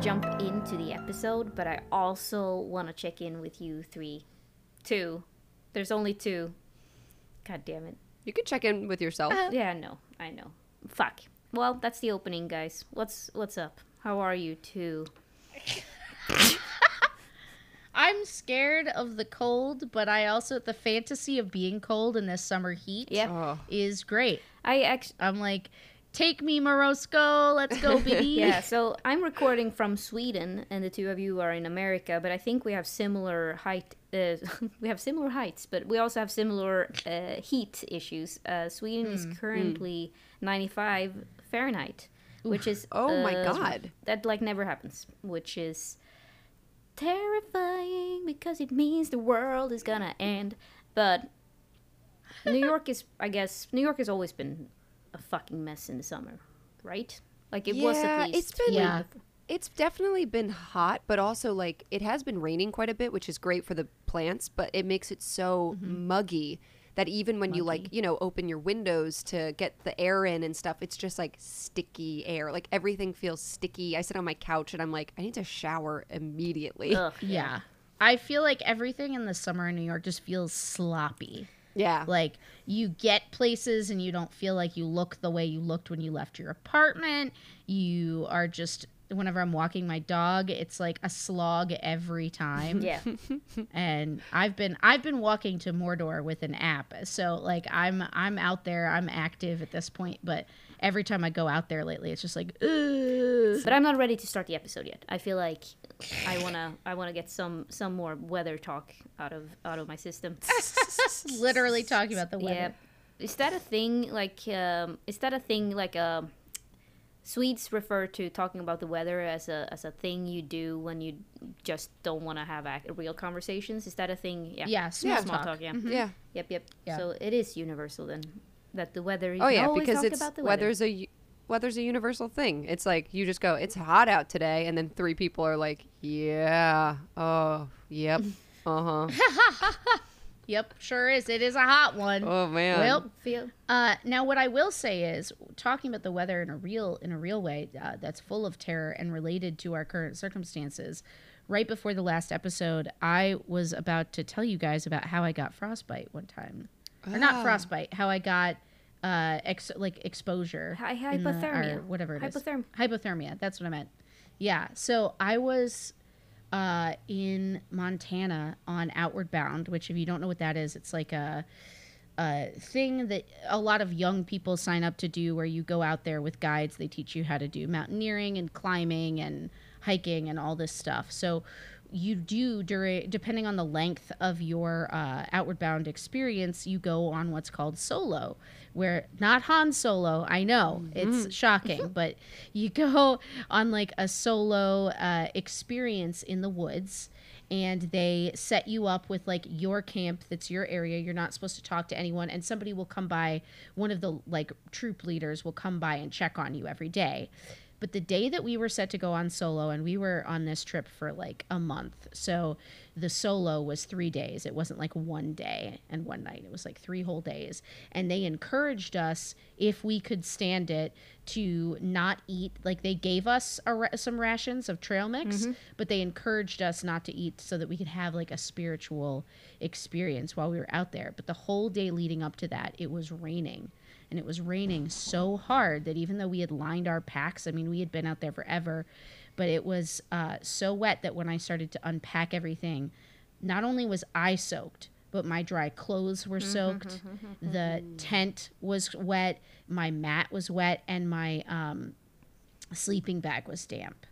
jump into the episode, but I also want to check in with you three. Two. There's only two. God damn it. You could check in with yourself. Uh, yeah, I know. I know. Fuck. Well, that's the opening, guys. What's what's up? How are you two? I'm scared of the cold, but I also the fantasy of being cold in this summer heat Yep. Oh. is great. I actually I'm like, take me, Morozko, let's go, baby. yeah, so I'm recording from Sweden, and the two of you are in America. But I think we have similar height. Uh, we have similar heights, but we also have similar uh, heat issues. Uh, Sweden is currently 95 Fahrenheit, which is Oh my uh, God. that like never happens, which is terrifying because it means the world is gonna end. But New York is, I guess, New York has always been a fucking mess in the summer, right? Like it was at least. it's been- Yeah. It's definitely been hot, but also like it has been raining quite a bit, which is great for the plants, but it makes it so mm-hmm. muggy that even when you like, you know, open your windows to get the air in and stuff, it's just like sticky air. Like everything feels sticky. I sit on my couch and I'm like, I need to shower immediately. Ugh, Yeah. I feel like everything in the summer in New York just feels sloppy. Yeah. Like you get places and you don't feel like you look the way you looked when you left your apartment. You are just whenever I'm walking my dog, it's like a slog every time. Yeah. and I've been I've been walking to Mordor with an app. So like I'm I'm out there, I'm active at this point, but every time I go out there lately it's just like Ugh. But I'm not ready to start the episode yet. I feel like I wanna I wanna get some some more weather talk out of out of my system. literally talking about the weather. Yeah. Is that a thing? Like, um, is that a thing? Like, um, Swedes refer to talking about the weather as a as a thing you do when you just don't want to have ac real conversations. Is that a thing? Yeah. Yeah, small Yeah. Small talk. talk. Yeah. yeah. Yep. Yep. Yeah. So it is universal then. That the weather. You Oh yeah, because talk it's about the weather. weather's a u- weather's a universal thing. It's like you just go, it's hot out today, and then three people are like, yeah, oh, yep, uh huh. Yep, sure is. It is a hot one. Oh man. well, Feel. Uh, now, what I will say is, talking about the weather in a real in a real way uh, that's full of terror and related to our current circumstances. Right before the last episode, I was about to tell you guys about how I got frostbite one time, or not Ah. frostbite, how I got uh, ex- like exposure, Hy- in the- or hypothermia. whatever it is, Hypotherm- hypothermia. That's what I meant. Yeah. So I was uh, in Montana on Outward Bound, which, if you don't know what that is, it's like a, a thing that a lot of young people sign up to do where you go out there with guides. They teach you how to do mountaineering and climbing and hiking and all this stuff. So you do during depending on the length of your uh, outward bound experience you go on what's called solo where not han solo i know it's shocking but you go on like a solo uh, experience in the woods and they set you up with like your camp that's your area you're not supposed to talk to anyone and somebody will come by one of the like troop leaders will come by and check on you every day but the day that we were set to go on solo, and we were on this trip for like a month. So the solo was three days. It wasn't like one day and one night. It was like three whole days. And they encouraged us, if we could stand it, to not eat. Like they gave us a ra- some rations of trail mix, mm-hmm. but they encouraged us not to eat so that we could have like a spiritual experience while we were out there. But the whole day leading up to that, it was raining and it was raining so hard that even though we had lined our packs, I mean, we had been out there forever, but it was uh, so wet that when I started to unpack everything, not only was I soaked, but my dry clothes were soaked. the tent was wet, my mat was wet, and my um, sleeping bag was damp.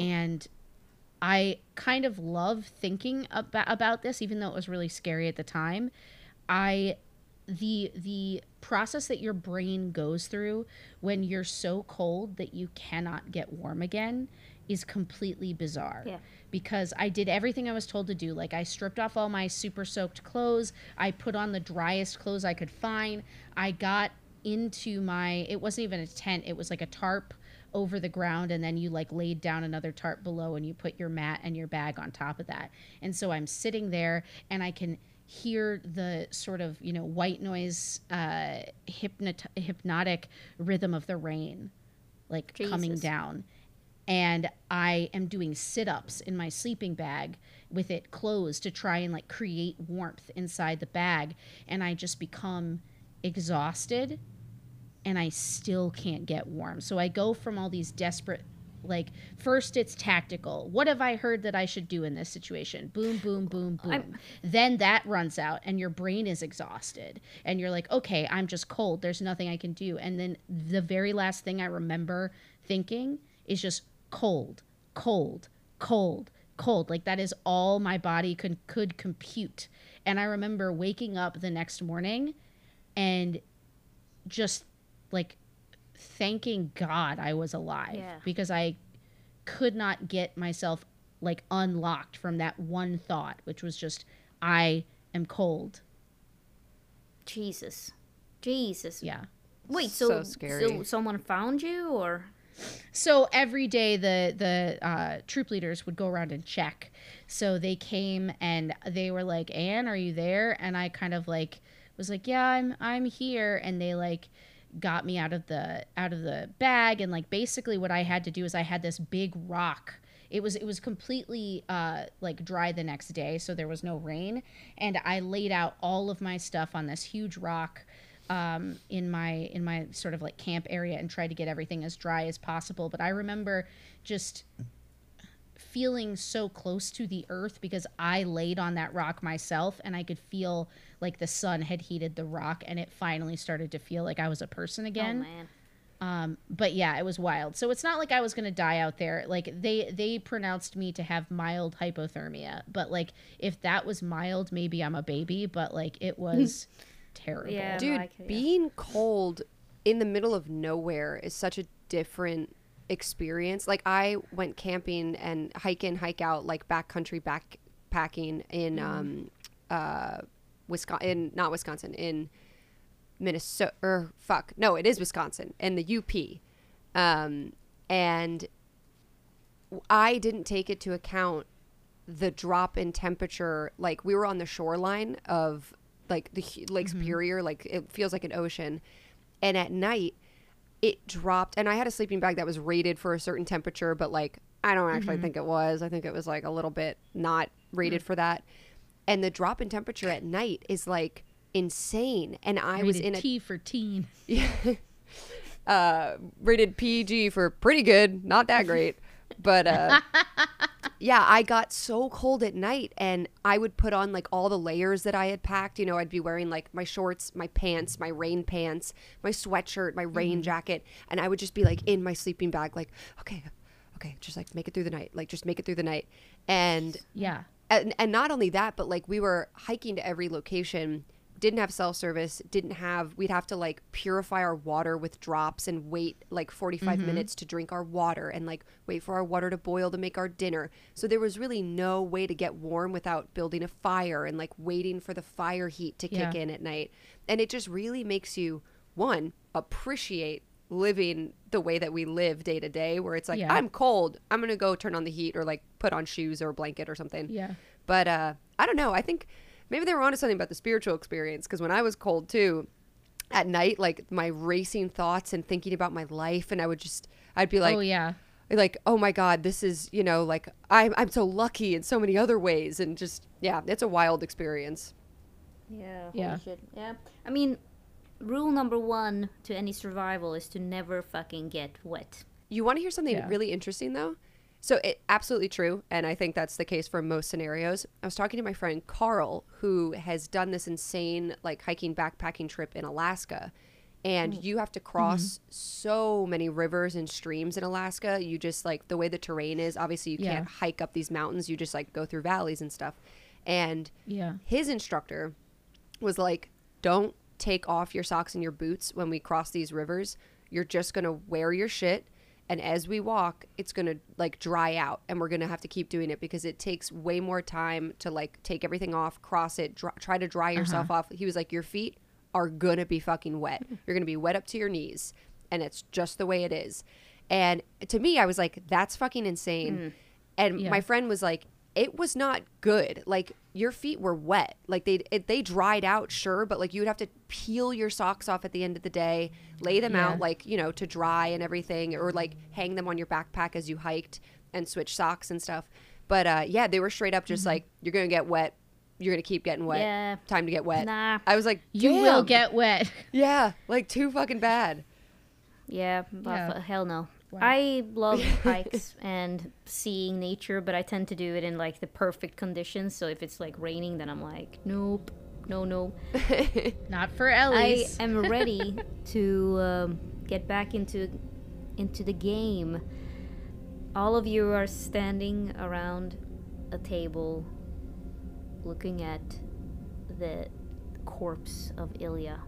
And I kind of love thinking about about this, even though it was really scary at the time. I the the process that your brain goes through when you're so cold that you cannot get warm again is completely bizarre. Yeah. Because I did everything I was told to do. Like I stripped off all my super soaked clothes. I put on the driest clothes I could find. I got into my it wasn't even a tent, it was like a tarp over the ground and then you like laid down another tarp below and you put your mat and your bag on top of that. And so I'm sitting there and I can hear the sort of, you know, white noise uh hypnot- hypnotic rhythm of the rain like coming down. and I am doing sit ups in my sleeping bag with it closed to try and like create warmth inside the bag. And I just become exhausted and I still can't get warm. So I go from all these desperate like first it's tactical. What have I heard that I should do in this situation? Boom boom boom boom. I'm- then that runs out and your brain is exhausted and you're like, "Okay, I'm just cold. There's nothing I can do." And then the very last thing I remember thinking is just cold, cold, cold, cold. Like that is all my body could could compute. And I remember waking up the next morning and just like thanking God I was alive Yeah. because I could not get myself like unlocked from that one thought, which was just I am cold. Jesus. Jesus. Yeah. Wait, so, So scary. so someone found you or So every day the the uh, troop leaders would go around and check. So they came and they were like, "Anne, are you there?" And I kind of like was like, "Yeah, I'm I'm here." And they like got me out of the out of the bag and like basically what I had to do is I had this big rock. It was it was completely uh, like dry the next day, so there was no rain, and I laid out all of my stuff on this huge rock um, in my in my sort of like camp area and tried to get everything as dry as possible. But I remember just feeling so close to the earth because I laid on that rock myself and I could feel like the sun had heated the rock and it finally started to feel like I was a person oh again. man. Um, but yeah, it was wild. So it's not like I was gonna die out there. Like they they pronounced me to have mild hypothermia, but like if that was mild, maybe I'm a baby. But like it was terrible. Yeah. Dude, I could- yeah. being cold in the middle of nowhere is such a different experience. Like I went camping and hike in, hike out, like backcountry backpacking in um uh Wisconsin, in not Wisconsin, in Minnesota. Or fuck, no, it is Wisconsin, and the UP. Um, and I didn't take it to account the drop in temperature. Like we were on the shoreline of like the Lake Superior, like it feels like an ocean. And at night, it dropped. And I had a sleeping bag that was rated for a certain temperature, but like I don't actually think it was. I think it was like a little bit not rated for that. And the drop in temperature at night is like insane. And I was Rated in a T for teen. uh, rated PG for pretty good, not that great. But uh, yeah, I got so cold at night, and I would put on like all the layers that I had packed. You know, I'd be wearing like my shorts, my pants, my rain pants, my sweatshirt, my rain mm-hmm. jacket, and I would just be like in my sleeping bag, like, okay, okay, just like make it through the night, like just make it through the night. And Yeah. and, and not only that but like we were hiking to every location didn't have self service didn't have we'd have to like purify our water with drops and wait like 45 minutes to drink our water and like wait for our water to boil to make our dinner so there was really no way to get warm without building a fire and like waiting for the fire heat to kick Yeah. in at night and it just really makes you one appreciate living the way that we live day to day where it's like Yeah. i'm cold i'm gonna go turn on the heat or like put on shoes or a blanket or something Yeah. but uh, I don't know. I think maybe they were onto something about the spiritual experience because when I was cold too, at night, like my racing thoughts and thinking about my life, and I would just, I'd be oh, like, oh yeah. like, oh my God, this is, you know, like I'm, I'm so lucky in so many other ways, and just, yeah, it's a wild experience. Yeah. Holy Yeah. Shit. Yeah. I mean, rule number one to any survival is to never fucking get wet. You want to hear something Yeah. really interesting though? So it absolutely true, and I think that's the case for most scenarios. I was talking to my friend Carl, who has done this insane like hiking backpacking trip in Alaska, and mm. you have to cross mm-hmm. so many rivers and streams in Alaska. You just like the way the terrain is. Obviously, you Yeah. can't hike up these mountains. You just like go through valleys and stuff. And Yeah. his instructor was like, "Don't take off your socks and your boots when we cross these rivers. You're just gonna wear your shit, and as we walk, it's gonna like dry out, and we're gonna have to keep doing it because it takes way more time to like take everything off, cross it, dr- try to dry yourself uh-huh. off." He was like, "Your feet are gonna be fucking wet. You're gonna be wet up to your knees, and it's just the way it is." And to me, I was like, "That's fucking insane." Mm. And Yeah. my friend was like, it was not good. Like your feet were wet. Like they it, they dried out, sure, but like you would have to peel your socks off at the end of the day, lay them Yeah. out like you know to dry and everything, or like hang them on your backpack as you hiked and switch socks and stuff. But uh, yeah, they were straight up just like you're gonna get wet. You're gonna keep getting wet. Yeah. Time to get wet. Nah. I was like, You will get wet. Yeah, like too fucking bad. Yeah, but Yeah. hell no. Wow. I love hikes and seeing nature, but I tend to do it in like the perfect conditions. So if it's like raining, then I'm like, nope, no, no. Not for Ellie. I am ready to um, get back into into the game. All of you are standing around a table, looking at the corpse of Ilya,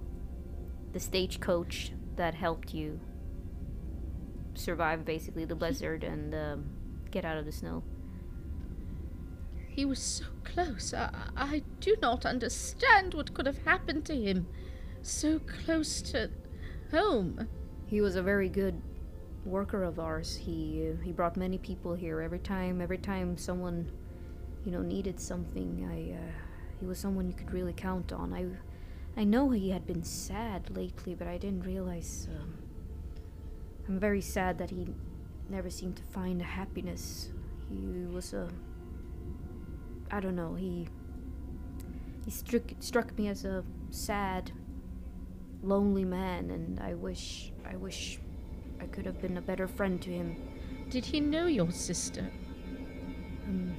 the stagecoach that helped you survive basically the blizzard and um, get out of the snow. He was so close. I, I do not understand what could have happened to him. So close to home. He was a very good worker of ours. He uh, he brought many people here every time. Every time someone, you know, needed something, I uh, he was someone you could really count on. I I know he had been sad lately, but I didn't realize. Um, I'm very sad that he never seemed to find happiness. He was a. I don't know. He he struck struck me as a sad lonely man and I wish I wish I could have been a better friend to him. Did he know your sister? Um,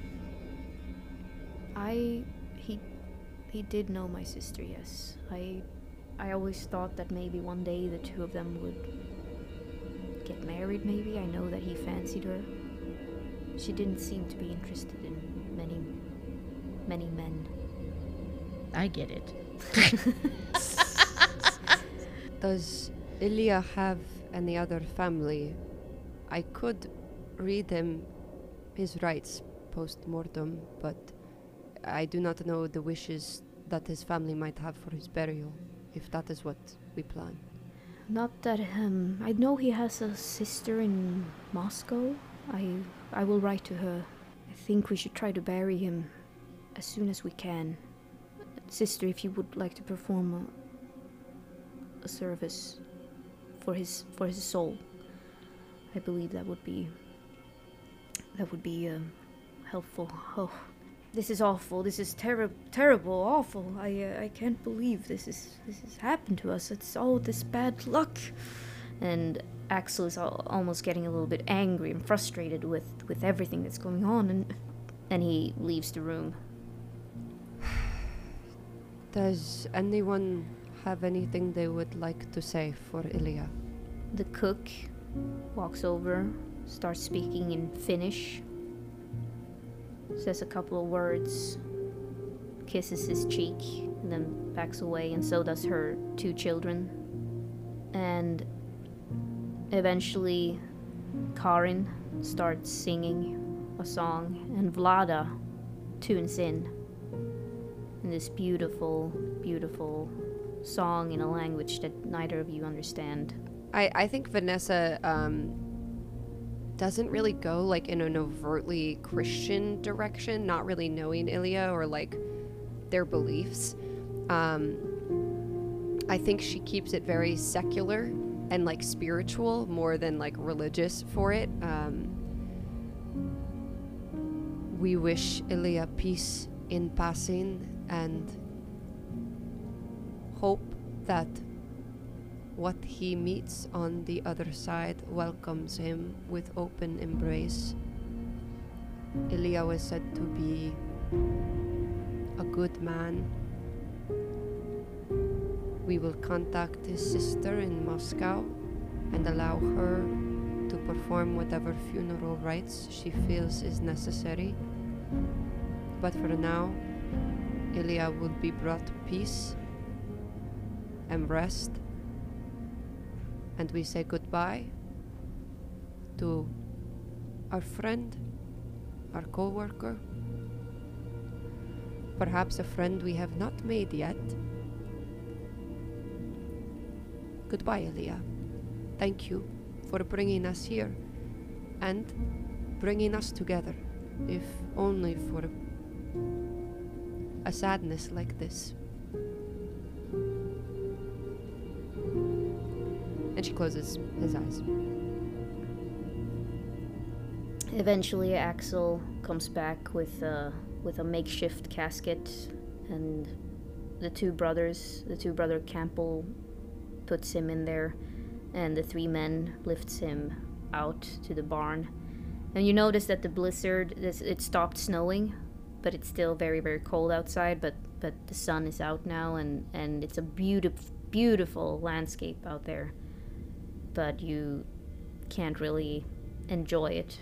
I he he did know my sister, yes. I I always thought that maybe one day the two of them would married maybe. I know that he fancied her. She didn't seem to be interested in many many men. I get it. Does Ilya have any other family? I could read him his rights post mortem, but I do not know the wishes that his family might have for his burial, if that is what we plan. Not that um I know he has a sister in Moscow. I I will write to her. I think we should try to bury him as soon as we can. Sister, if you would like to perform a, a service for his for his soul, I believe that would be that would be um, helpful. Oh, this is awful. This is terrible, terrible, awful. I uh, I can't believe this is this has happened to us. It's all this bad luck. And Axel is al- almost getting a little bit angry and frustrated with with everything that's going on, and and he leaves the room. Does anyone have anything they would like to say for Ilya? The cook walks over, starts speaking in Finnish, says a couple of words, kisses his cheek, and then backs away, and so does her two children. And eventually, Karin starts singing a song, and Vlada tunes in. in this beautiful, beautiful song in a language that neither of you understand. I, I think Vanessa um, doesn't really go like in an overtly Christian direction, not really knowing Ilya or like their beliefs. Um, I think she keeps it very secular and like spiritual more than like religious for it. Um, we wish Ilya peace in passing and hope that what he meets on the other side welcomes him with open embrace. Ilya was said to be a good man. We will contact his sister in Moscow and allow her to perform whatever funeral rites she feels is necessary. But for now, Ilya will be brought peace and rest and we say goodbye to our friend, our co worker, perhaps a friend we have not made yet. Goodbye, Ilya. Thank you for bringing us here and bringing us together. if only for a sadness like this. And she closes his eyes. Eventually, Axel comes back with a with a makeshift casket, and the two brothers, the two brother Campbell, puts him in there, and the three men lifts him out to the barn. And you notice that the blizzard, it stopped snowing, but it's still very very cold outside. But but the sun is out now, and and it's a beautiful beautiful landscape out there. But you can't really enjoy it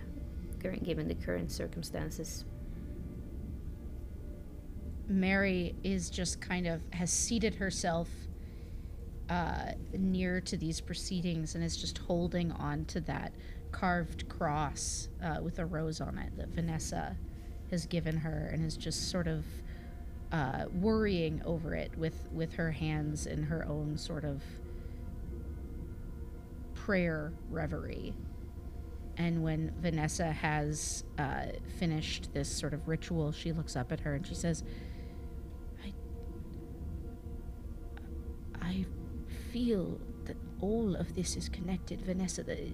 given the current circumstances. Mary is just kind of has seated herself uh, near to these proceedings and is just holding on to that carved cross uh, with a rose on it that Vanessa has given her and is just sort of uh, worrying over it with, with her hands in her own sort of prayer reverie. And when Vanessa has uh, finished this sort of ritual, she looks up at her and she says, I, I feel that all of this is connected, Vanessa. The,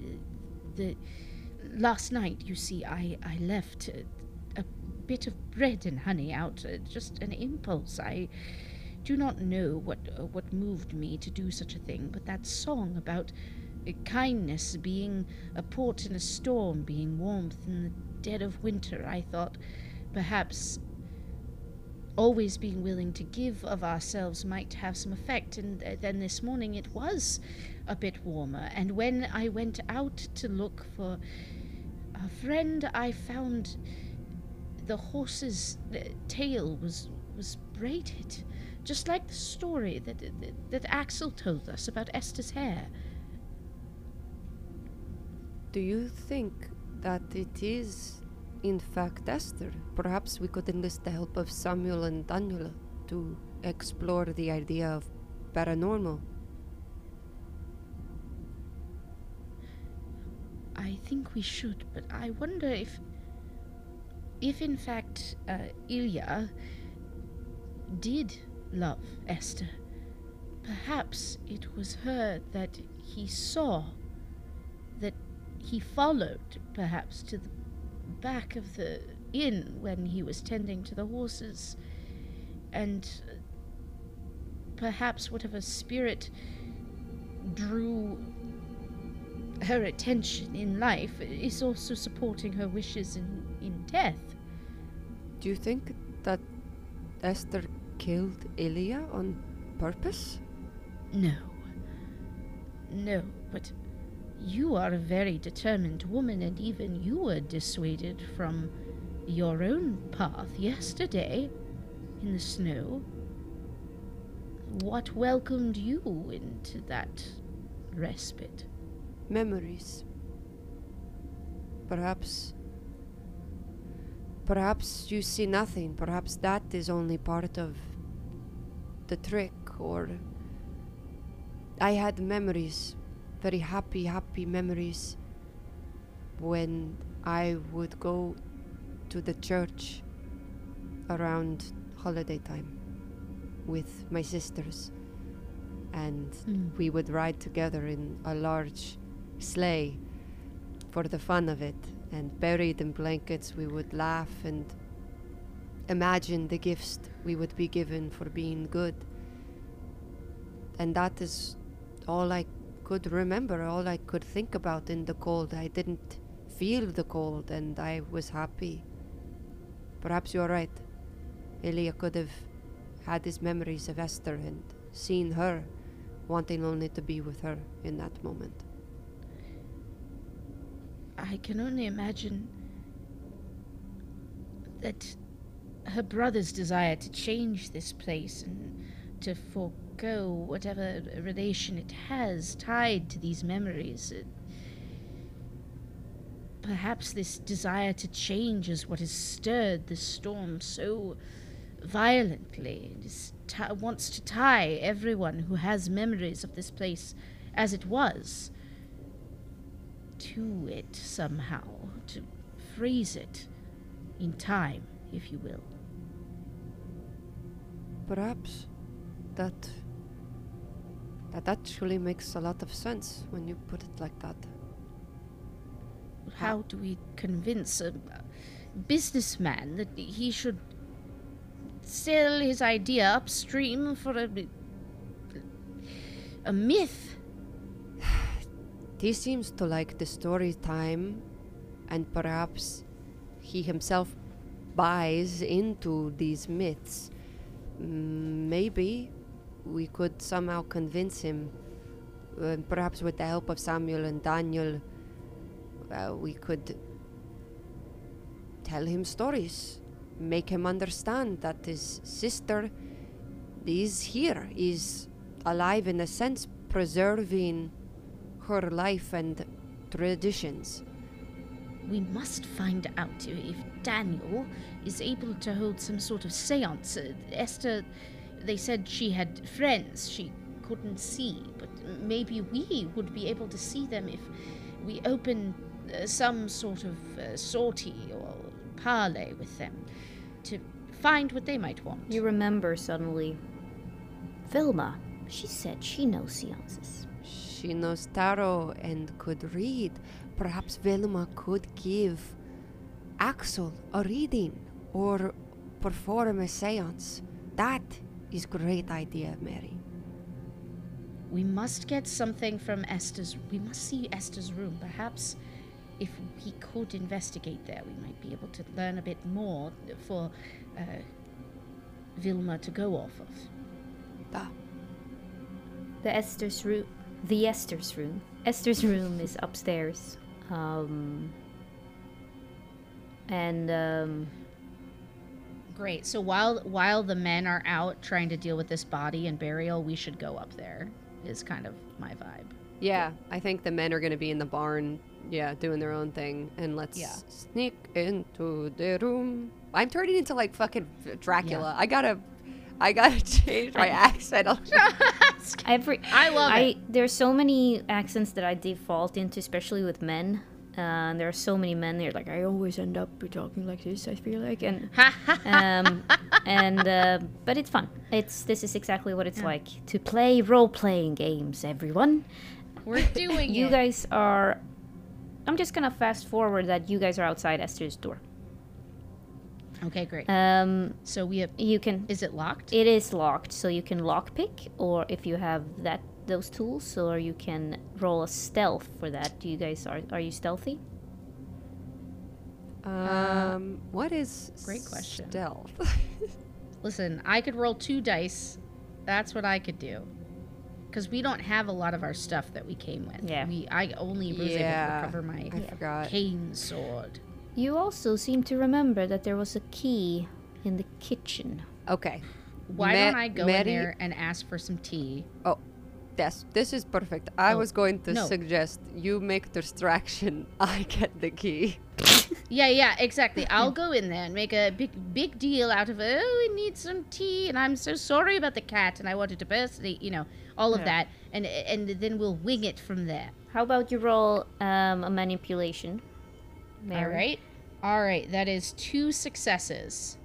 the last night, you see, I, I left a, a bit of bread and honey out, uh, just an impulse. I do not know what uh, what moved me to do such a thing, but that song about kindness being a port in a storm, being warmth in the dead of winter, I thought perhaps always being willing to give of ourselves might have some effect. And then this morning it was a bit warmer. And when I went out to look for a friend, I found the horse's tail was was braided, just like the story that, that, that Axel told us about Esther's hair. Do you think that it is, in fact, Esther? Perhaps we could enlist the help of Samuel and Daniela to explore the idea of paranormal. I think we should, but I wonder if. If in fact uh, Ilya did love Esther, perhaps it was her that he saw, that he followed, perhaps, to the back of the inn when he was tending to the horses, and uh, perhaps whatever spirit drew her attention in life is also supporting her wishes in, in death. Do you think that Esther killed Ilya on purpose? No. No, but you are a very determined woman, and even you were dissuaded from your own path yesterday in the snow. What welcomed you into that respite? Memories. Perhaps. Perhaps you see nothing. Perhaps that is only part of the trick, or. I had memories very happy, happy memories when I would go to the church around holiday time with my sisters. And mm. we would ride together in a large sleigh for the fun of it and buried in blankets. We would laugh and imagine the gifts we would be given for being good. And that is all I could remember, all I could think about in the cold. I didn't feel the cold and I was happy. Perhaps you're right. Ilya could have had his memories of Esther and seen her, wanting only to be with her in that moment. I can only imagine that her brother's desire to change this place and to forego go, whatever relation it has tied to these memories. Perhaps this desire to change is what has stirred the storm so violently. It wants to tie everyone who has memories of this place as it was to it somehow, to freeze it in time, if you will. Perhaps that that actually makes a lot of sense when you put it like that. How do we convince a businessman that he should sell his idea upstream for a, a myth? He seems to like the story time, and perhaps he himself buys into these myths. Maybe we could somehow convince him, uh, perhaps with the help of Samuel and Daniel, uh, we could tell him stories, make him understand that his sister is here, is alive in a sense, preserving her life and traditions. We must find out if Daniel is able to hold some sort of seance. Uh, Esther, they said she had friends she couldn't see, but maybe we would be able to see them if we opened uh, some sort of uh, sortie or parley with them to find what they might want. You remember suddenly. Vilma, she said she knows seances. She knows tarot and could read. Perhaps Velma could give Axel a reading or perform a seance. That is great idea, Mary. We must get something from Esther's. We must see Esther's room. Perhaps if we could investigate there, we might be able to learn a bit more for uh, Vilma to go off of. Da. The Esther's room. The Esther's room. Esther's room is upstairs. Um, and um, Great. So while while the men are out trying to deal with this body and burial, we should go up there. Is kind of my vibe. Yeah, I think the men are going to be in the barn, yeah, doing their own thing. And let's Yeah. sneak into the room. I'm turning into like fucking Dracula. I gotta, I gotta change my accent. every I love I it. there's so many accents that I default into, especially with men. Uh, and there are so many men there. Like I always end up talking like this. I feel like, and um, and uh, but it's fun. It's this is exactly what it's like to play role playing games. Everyone, We're doing you it. guys are. I'm just gonna fast forward that you guys are outside Esther's door. Okay, great. Um, so we have. you can. Is it locked? It is locked, so you can lockpick, or if you have that those tools, or you can roll a stealth for that. Do you guys are are you stealthy? um, what is Great question. Stealth. Listen, I could roll two dice. That's what I could do. Because we don't have a lot of our stuff that we came with. Yeah. We I only was able Yeah, to recover my I forgot. cane sword. You also seem to remember that there was a key in the kitchen. Okay. Why Ma- don't I go in there and ask for some tea? Oh, yes, this is perfect. I Oh, was going to no. suggest you make distraction. I get the key. Yeah, yeah, exactly. I'll go in there and make a big, big deal out of it. Oh, we need some tea, and I'm so sorry about the cat, and I wanted to personally, you know, all of Yeah. that, and and then we'll wing it from there. How about you roll um, a manipulation? All Mary? right, all right. That is two successes.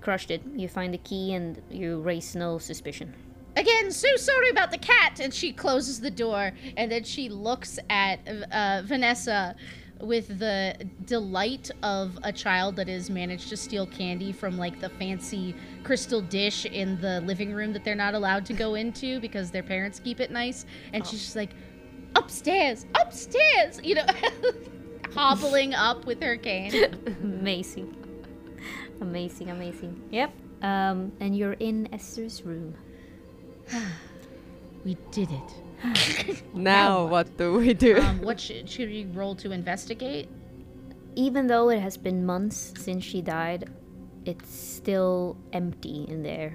Crushed it. You find the key and you raise no suspicion. Again, so sorry about the cat, and she closes the door, and then she looks at uh, Vanessa with the delight of a child that has managed to steal candy from like the fancy crystal dish in the living room that they're not allowed to go into because their parents keep it nice and she's just like upstairs upstairs you know hobbling up with her cane amazing. Amazing, amazing. Yep. Um, and you're in Esther's room. we did it Now, what do we do? um, what should, should we roll to investigate Even though it has been months since she died, it's still empty in there.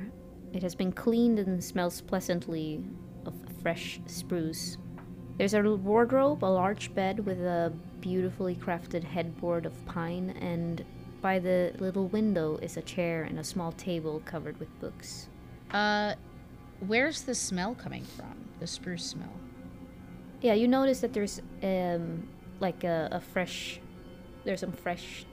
It has been cleaned and smells pleasantly of fresh spruce. There's a wardrobe, a large bed with a beautifully crafted headboard of pine, and by the little window is a chair and a small table covered with books. Uh, where's the smell coming from? The spruce smell. Yeah, you notice that there's um like a, a fresh there's some fresh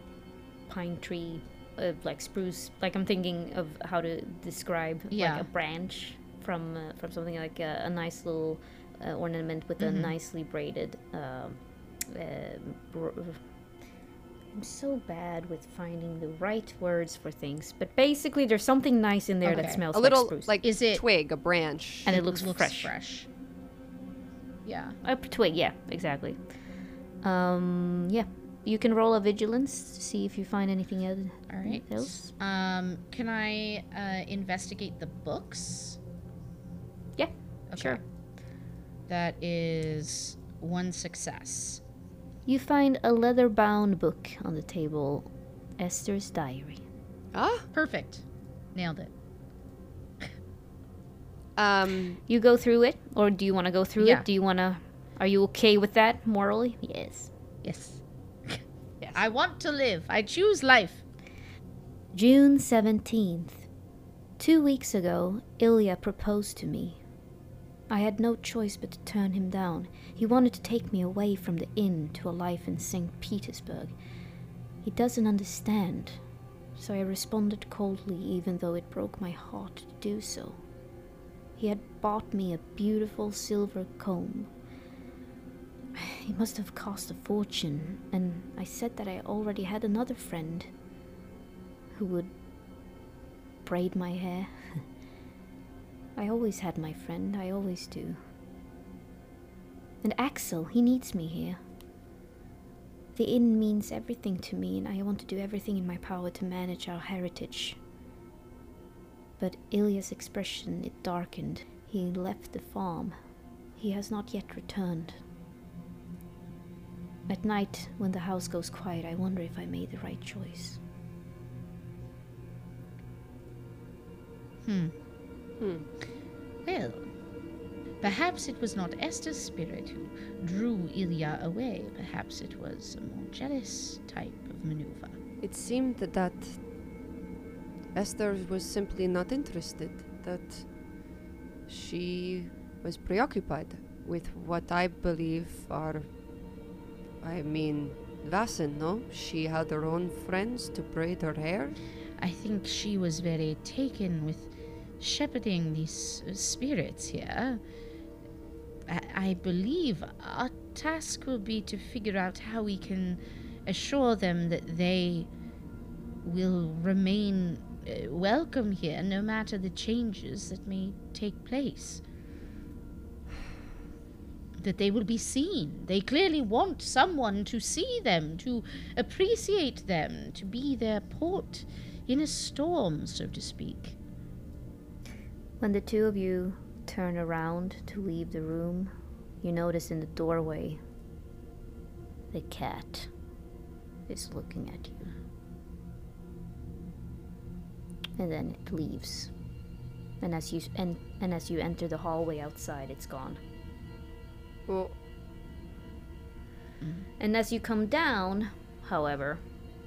pine tree, uh, like spruce. Like I'm thinking of how to describe Yeah. like a branch from uh, from something like a, a nice little uh, ornament with Mhm. a nicely braided. Um, uh, br- I'm so bad with finding the right words for things, but basically there's something nice in there that Okay. smells a little like spruce. like Is it- a twig, a branch. and it looks, fresh. fresh. Yeah. A twig, yeah, exactly. Um, yeah, you can roll a vigilance to see if you find anything else. All right. Else? Um, can I uh, investigate the books? Yeah, Okay. sure. That is one success. You find a leather-bound book on the table, Esther's diary. ah, Perfect. Nailed it. um, You go through it, or do you want to go through Yeah. it? Do you want to? Are you okay with that morally? Yes. Yes. Yes. I want to live. I choose life. June 17th. Two weeks ago, Ilya proposed to me. I had no choice but to turn him down. He wanted to take me away from the inn to a life in St. Petersburg. He doesn't understand, so I responded coldly, even though it broke my heart to do so. He had bought me a beautiful silver comb. It must have cost a fortune, and I said that I already had another friend who would braid my hair. I always had my friend, I always do. And Axel, he needs me here. The inn means everything to me, and I want to do everything in my power to manage our heritage. But Ilya's expression, it darkened. He left the farm. He has not yet returned. At night, when the house goes quiet, I wonder if I made the right choice. Hmm. Hmm. Well, perhaps it was not Esther's spirit who drew Ilya away. Perhaps it was a more jealous type of maneuver. It seemed that Esther was simply not interested, that she was preoccupied with what I believe are. I mean, Vasen, no? She had her own friends to braid her hair. I think she was very taken with shepherding these spirits here. I, I believe our task will be to figure out how we can assure them that they will remain uh, welcome here no matter the changes that may take place. That they will be seen. They clearly want someone to see them, to appreciate them, to be their port in a storm, so to speak. When the two of you turn around to leave the room, you notice in the doorway the cat is looking at you. And then it leaves. And as you and, and as you enter the hallway outside, it's gone. Well, And as you come down, however,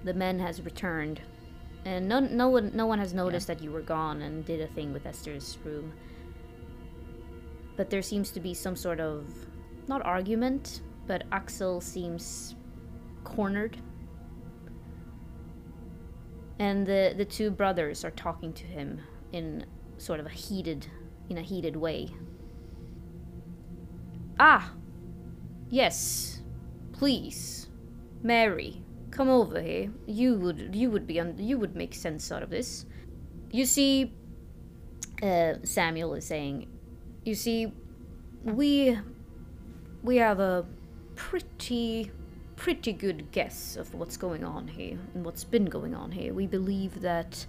the men has returned, and no, no one, no one has noticed that you were gone and did a thing with Esther's room. But there seems to be some sort of, not argument, but Axel seems cornered, and the the two brothers are talking to him in sort of a heated, in a heated way. Ah, yes, please, Mary, come over here. You would you would be un- you would make sense out of this. You see, uh, Samuel is saying, you see, we we have a pretty pretty good guess of what's going on here and what's been going on here. We believe that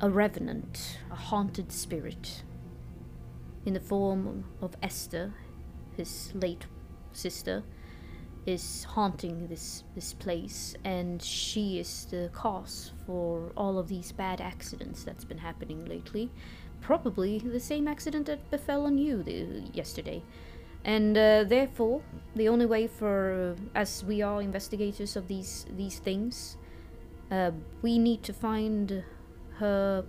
a revenant, a haunted spirit, in the form of Esther, his late sister, is haunting this this place, and she is the cause for all of these bad accidents that's been happening lately. Probably the same accident that befell on you the, yesterday. And uh, therefore, the only way for, as we are investigators of these these things, uh, we need to find her.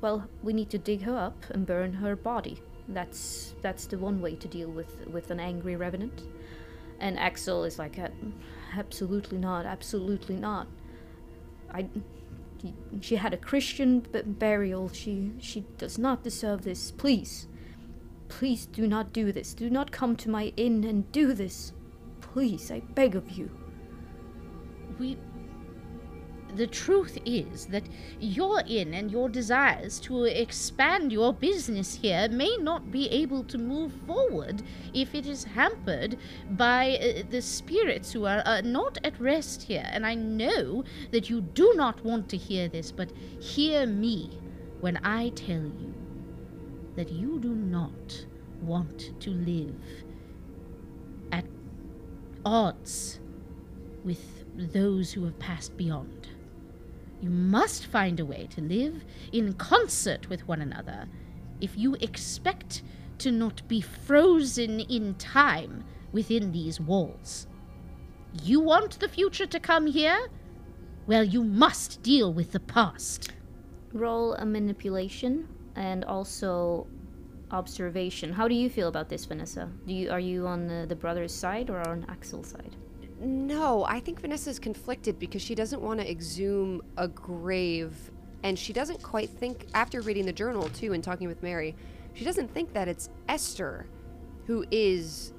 Well, we need to dig her up and burn her body. That's that's the one way to deal with with an angry revenant. And Axel is like, "Uh, absolutely not, absolutely not. I. She had a Christian burial. She she does not deserve this. Please, please do not do this. Do not come to my inn and do this. Please, I beg of you. We. The truth is that your inn and your desires to expand your business here may not be able to move forward if it is hampered by uh, the spirits who are uh, not at rest here. And I know that you do not want to hear this, but hear me when I tell you that you do not want to live at odds with those who have passed beyond. You must find a way to live in concert with one another if you expect to not be frozen in time within these walls. You want the future to come here? Well, you must deal with the past. Roll a manipulation and also observation. How do you feel about this, Vanessa? Do you are you on the, the brother's side or on Axel's side? No, I think Vanessa's conflicted because she doesn't want to exhume a grave and she doesn't quite think after reading the journal too and talking with Mary, she doesn't think that it's Esther who is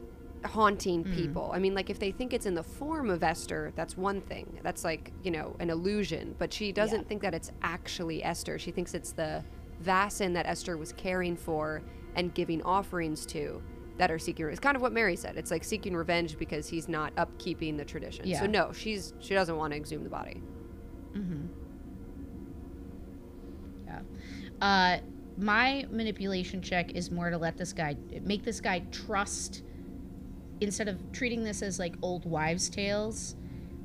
haunting hmm. people. I mean, like if they think it's in the form of Esther, that's one thing. That's like, you know, an illusion, but she doesn't think that it's actually Esther. She thinks it's the Vasin that Esther was caring for and giving offerings to that are seeking it's kind of what Mary said. It's like seeking revenge because he's not upkeeping the tradition. Yeah. So no, she's she doesn't want to exhume the body. Hmm. Yeah. Uh, my manipulation check is more to let this guy make this guy trust instead of treating this as like old wives' tales.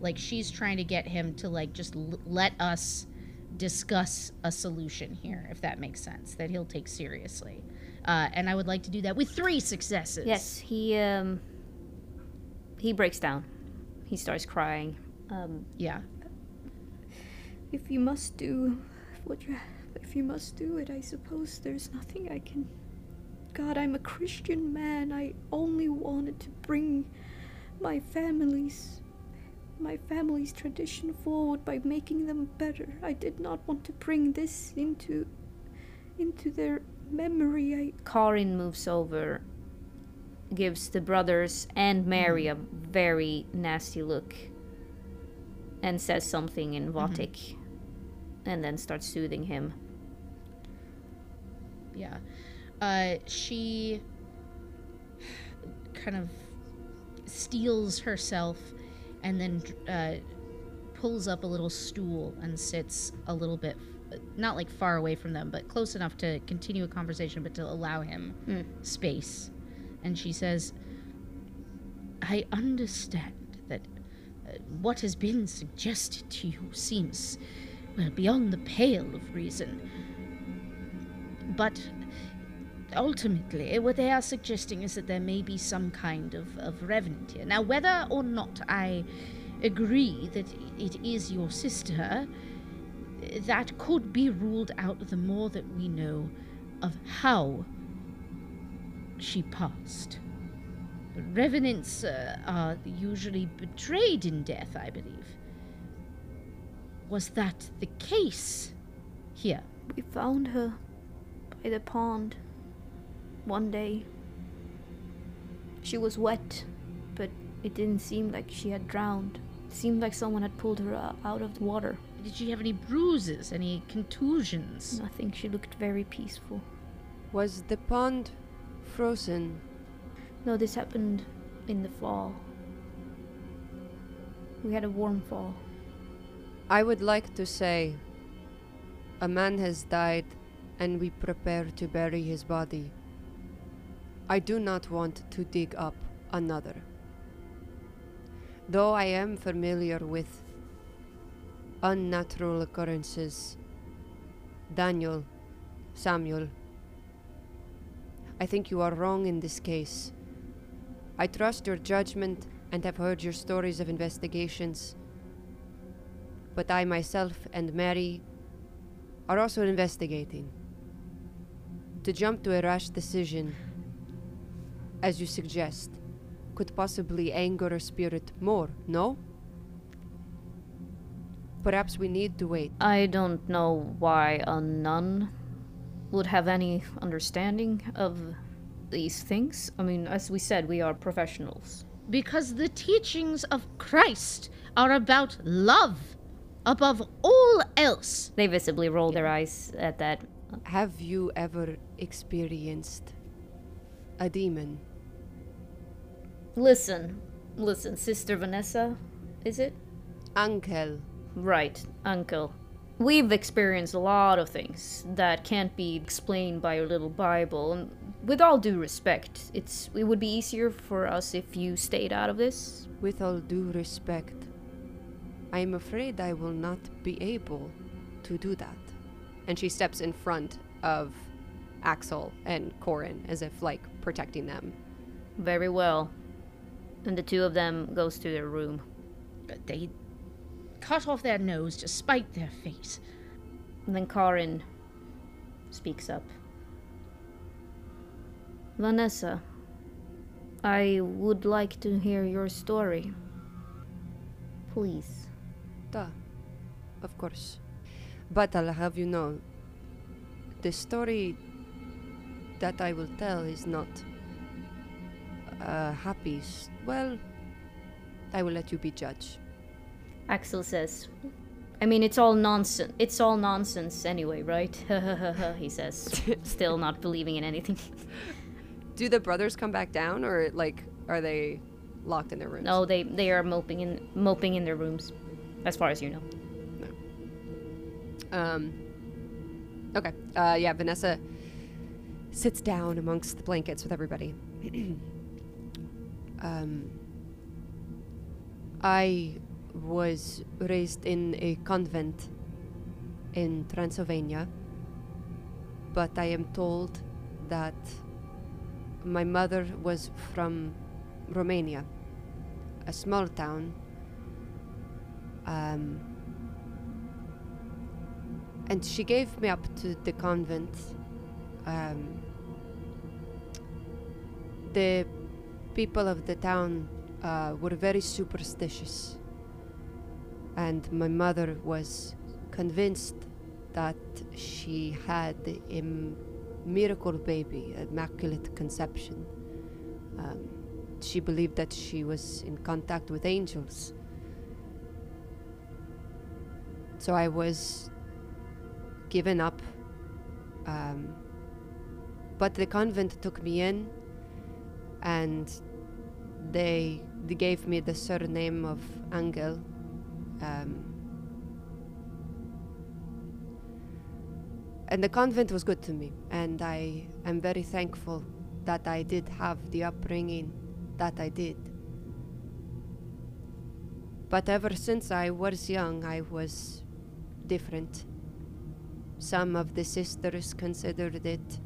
Like she's trying to get him to like just l- let us discuss a solution here, if that makes sense, that he'll take seriously. Uh, and I would like to do that with three successes. Yes, he um he breaks down. He starts crying. Um Yeah. if you must do what you if you must do it, I suppose there's nothing I can God, I'm a Christian man. I only wanted to bring my family's my family's tradition forward by making them better. I did not want to bring this into into their memory. I Karin moves over gives the brothers and Mary a very nasty look and says something in Votic and then starts soothing him. Yeah. Uh, she kind of steels herself and then uh, pulls up a little stool and sits a little bit, not like far away from them, but close enough to continue a conversation, but to allow him space. And she says, I understand that uh, what has been suggested to you seems, well, beyond the pale of reason. But ultimately, what they are suggesting is that there may be some kind of, of revenant here. Now, whether or not I agree that it is your sister, that could be ruled out the more that we know of how she passed. Revenants uh, are usually betrayed in death, I believe. Was that the case here? We found her by the pond one day. She was wet, but it didn't seem like she had drowned. It seemed like someone had pulled her out of the water. Did she have any bruises, any contusions? Nothing. She looked very peaceful. Was the pond frozen? No, this happened in the fall. We had a warm fall. I would like to say a man has died and we prepare to bury his body. I do not want to dig up another. Though I am familiar with unnatural occurrences, Daniel, Samuel, I think you are wrong in this case. I trust your judgment and have heard your stories of investigations but I myself and Mary are also investigating. To jump to a rash decision, as you suggest, could possibly anger a spirit more, no? Perhaps we need to wait. I don't know why a nun would have any understanding of these things. I mean, as we said, we are professionals. Because the teachings of Christ are about love above all else. They visibly roll their eyes at that. Have you ever experienced a demon? Listen, listen, Sister Vanessa, is it? Uncle. Right, Uncle. We've experienced a lot of things that can't be explained by your little Bible, and with all due respect, it's it would be easier for us if you stayed out of this. With all due respect, I am afraid I will not be able to do that. And she steps in front of Axel and Karin as if like protecting them. Very well. And the two of them goes to their room. But they cut off their nose to spite their face. And then Karin speaks up. Vanessa, I would like to hear your story. Please. Duh. Of course. But I'll have you know the story that I will tell is not a happy. s- Well, I will let you be judge. Axel says, I mean, it's all nonsense. It's all nonsense anyway, right? he says, still not believing in anything. Do the brothers come back down, or like are they locked in their rooms? no, they they are moping in moping in their rooms, as far as you know. No. Um. Okay. Uh, yeah. Vanessa sits down amongst the blankets with everybody. um. I was raised in a convent in Transylvania, but I am told that my mother was from Romania, a small town. Um, and she gave me up to the convent. Um, the people of the town uh, were very superstitious, and my mother was convinced that she had a miracle baby, immaculate conception. Um, she believed that she was in contact with angels. So I was given up. Um, but the convent took me in and they, they gave me the surname of Angel. Um, and the convent was good to me, and I am very thankful that I did have the upbringing that I did. But ever since I was young, I was different. Some of the sisters considered it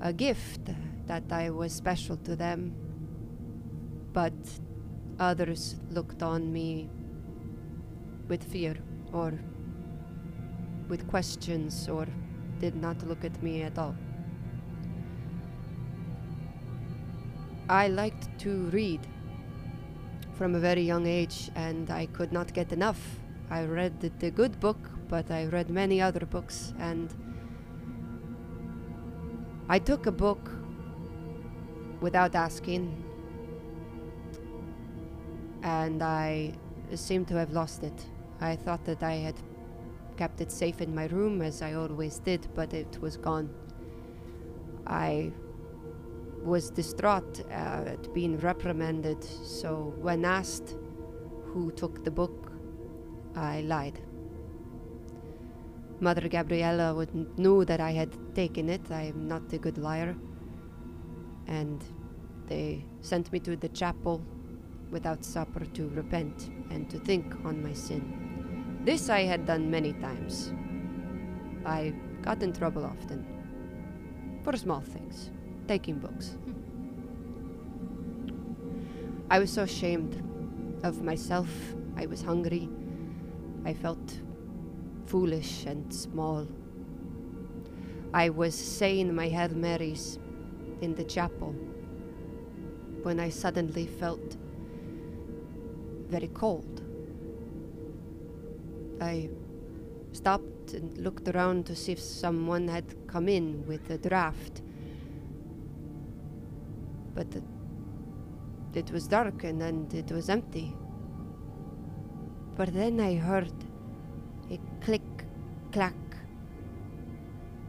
a gift that I was special to them, but others looked on me with fear or with questions or did not look at me at all. I liked to read from a very young age and I could not get enough. I read the, good book, but I read many other books and I took a book without asking and I seemed to have lost it. I thought that I had kept it safe in my room as I always did, but it was gone. I was distraught uh, at being reprimanded, so when asked who took the book, I lied. Mother Gabriella would knew that I had taken it. I am not a good liar. And they sent me to the chapel without supper to repent and to think on my sin. This I had done many times. I got in trouble often for small things, taking books. I was so ashamed of myself. I was hungry. I felt foolish and small. I was saying my Hail Marys in the chapel when I suddenly felt very cold. I stopped and looked around to see if someone had come in with a draft. But it, it was dark and then it was empty. But then I heard a click, clack,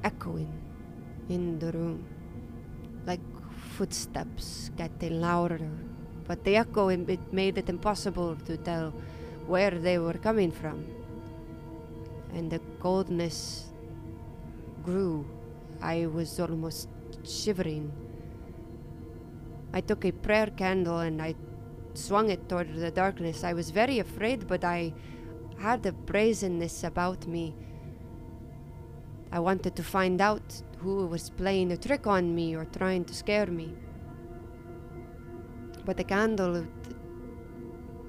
echoing in the room, like footsteps getting louder. But the echo it made it impossible to tell where they were coming from. And the coldness grew. I was almost shivering. I took a prayer candle and I swung it toward the darkness. I was very afraid, but I had a brazenness about me. I wanted to find out who was playing a trick on me or trying to scare me. But the candle, it,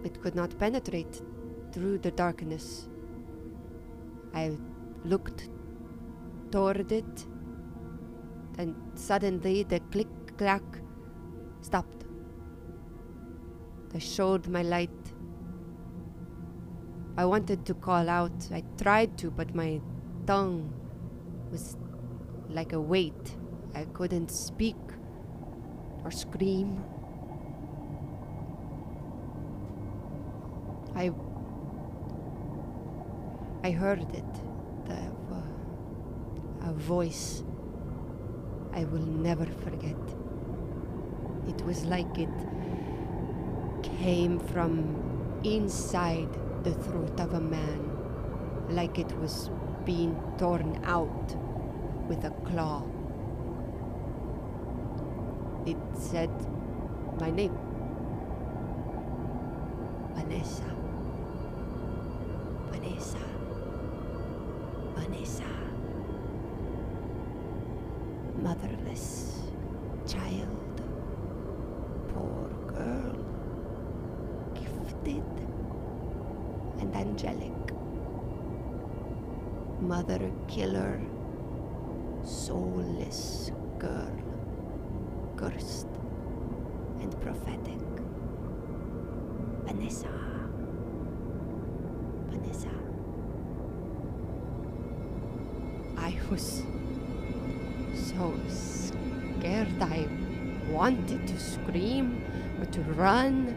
it could not penetrate through the darkness. I looked toward it, and suddenly the click clack stopped. I showed my light. I wanted to call out. I tried to, but my tongue was like a weight. I couldn't speak or scream. I I heard it, the uh, a voice I will never forget. It was like it came from inside the throat of a man, like it was being torn out with a claw. It said my name Vanessa. Vanessa. Motherless child. Poor girl. Gifted and angelic. Mother killer. Soulless girl. Cursed and prophetic. Vanessa. Vanessa. I was so wanted to scream or to run.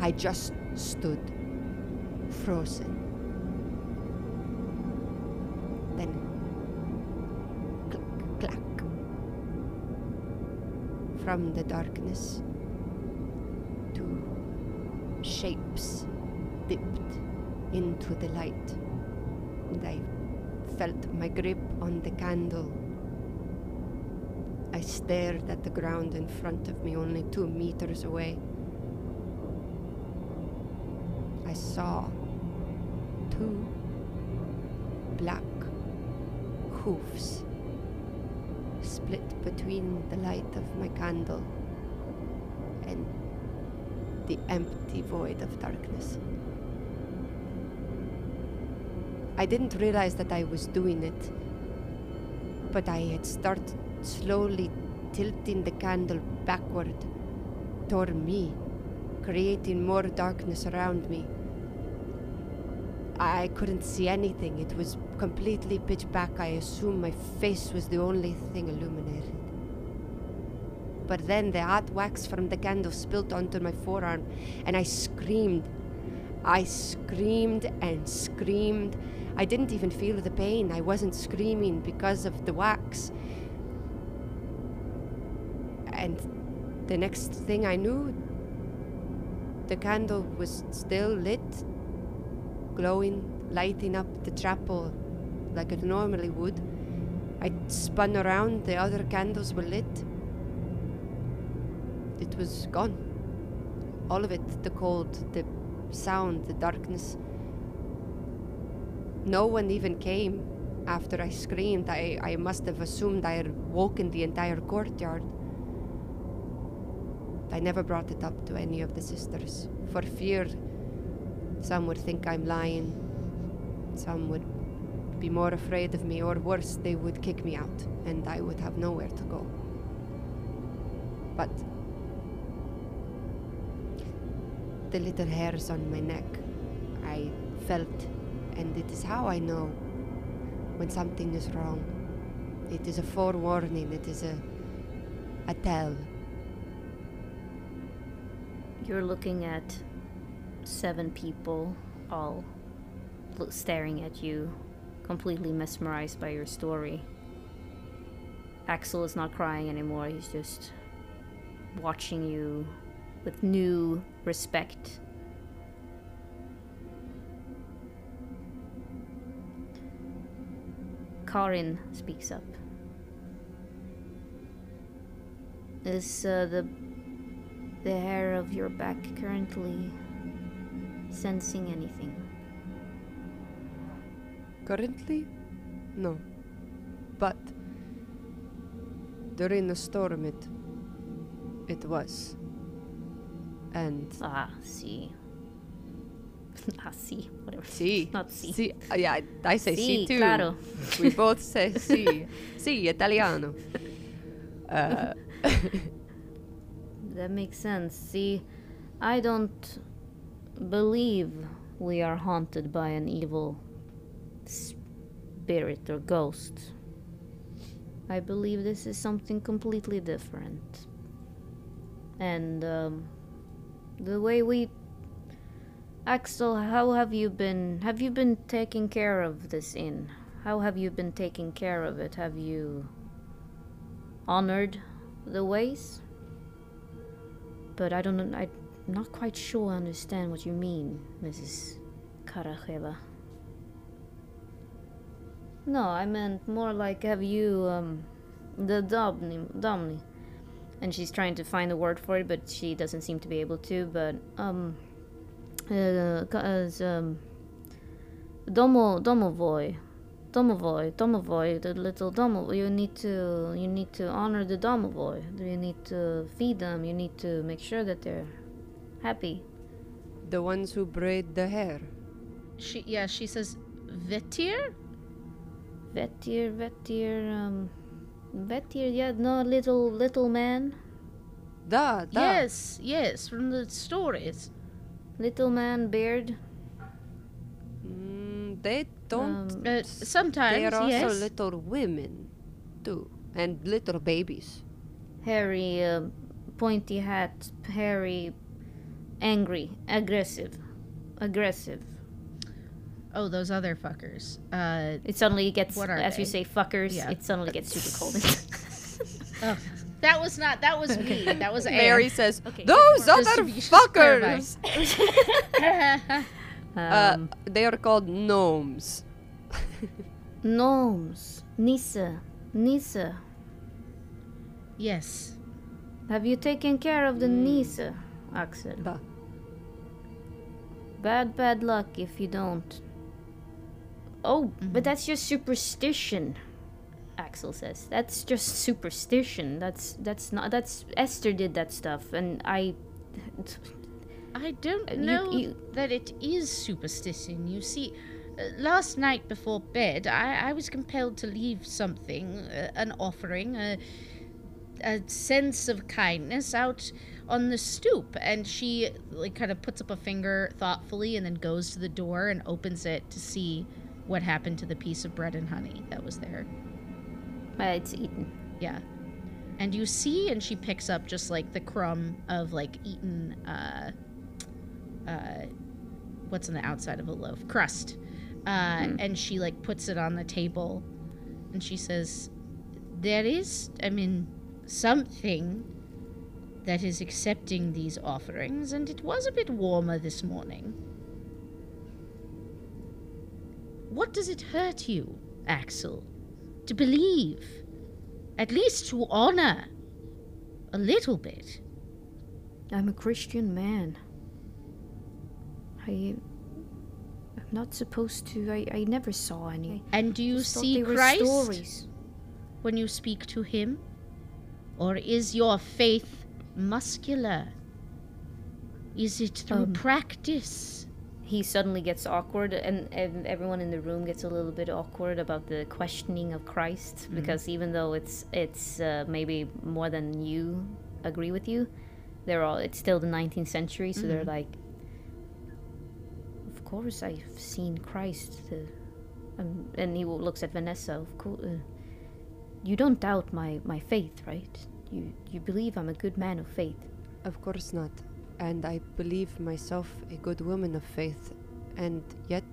I just stood frozen. Then click, clack. From the darkness, two shapes dipped into the light. And I felt my grip on the candle. I stared at the ground in front of me, only two meters away. I saw two black hoofs split between the light of my candle and the empty void of darkness. I didn't realize that I was doing it, but I had started slowly tilting the candle backward toward me, creating more darkness around me. I couldn't see anything. It was completely pitch black. I assumed my face was the only thing illuminated. But then the hot wax from the candle spilled onto my forearm, and I screamed. I screamed and screamed. I didn't even feel the pain. I wasn't screaming because of the wax. The next thing I knew, the candle was still lit, glowing, lighting up the chapel like it normally would. I spun around, the other candles were lit. It was gone. All of it the cold, the sound, the darkness. No one even came after I screamed. I, I must have assumed I had woken the entire courtyard. I never brought it up to any of the sisters, for fear some would think I'm lying. Some would be more afraid of me, or worse, they would kick me out, and I would have nowhere to go. But the little hairs on my neck, I felt and it is how I know when something is wrong. It is a forewarning, it is a, a tell. You're looking at seven people, all staring at you, completely mesmerized by your story. Axel is not crying anymore, he's just watching you with new respect. Karin speaks up. Is uh, the the hair of your back currently sensing anything? Currently? No. But during the storm it it was. And Ah, see. ah, see. Whatever. see. Not see. See, uh, yeah, I, I say see too. claro. We both say sì. sì, Italiano. Uh, That makes sense. See, I don't believe we are haunted by an evil spirit or ghost. I believe this is something completely different. And um, the way we. Axel, how have you been? Have you been taking care of this inn? How have you been taking care of it? Have you honored the ways? But I don't I'm not quite sure I understand what you mean, Mrs. Karacheva. No, I meant more like have you, um, the Domni, Domni. And she's trying to find a word for it, but she doesn't seem to be able to, but, um, uh, as, um, Domo, Domovoy. Domovoy, Domovoy, the little Domovoy. You need to, you need to honor the Domovoy. You need to feed them. You need to make sure that they're happy. the ones who braid the hair. She yeah, she says Vetir? Vetir, Vetir, um, Vetir. Yeah, no, little, little man, Da, da. Yes, yes, from the stories. little man, beard. Mm, they don't. Um, Uh, they sometimes, are also little women, too, and little babies. hairy, uh, pointy hat, hairy, angry, aggressive, aggressive. Oh, those other fuckers. Uh, It suddenly gets, What are as you say, fuckers. Yeah. It suddenly gets super cold. oh, that was not. That was me. That was Mary Anne. says, Okay, "Those Just other to be- just to clarify. fuckers." Uh, um, they are called gnomes. gnomes, Nisa, Nisa. yes. Have you taken care of the Hmm. Nisa, Axel? Da. Bad, bad luck if you don't. Oh, Mm-hmm. but that's just superstition. Axel says that's just superstition. That's that's not that's Esther did that stuff, and I. I don't Uh, you- know you- that it is superstition. You see, uh, last night before bed, I, I was compelled to leave something, uh, an offering, a, a sense of kindness out on the stoop. And she, like, kind of puts up a finger thoughtfully and then goes to the door and opens it to see what happened to the piece of bread and honey that was there. Uh, it's eaten. Yeah. And you see, and she picks up just like the crumb of like eaten, uh, what's on the outside of a loaf? Crust. Uh, And she like puts it on the table and she says, There is, I mean, something that is accepting these offerings, and it was a bit warmer this morning. What does it hurt you, Axel, to believe? At least to honor a little bit. I'm a Christian man. I. I'm not supposed to. I, I never saw any. And do you see Christ stories. when you speak to him? Or is your faith muscular? Is it through Um, practice? He suddenly gets awkward, and, and everyone in the room gets a little bit awkward about the questioning of Christ, because even though it's it's uh, maybe more than you agree with you, they're all it's still the 19th century, so they're like, of course I've seen Christ. The, um, and he looks at Vanessa. Of course, uh, you don't doubt my my faith, right? You you believe I'm a good man of faith. Of course not. And I believe myself a good woman of faith. And yet,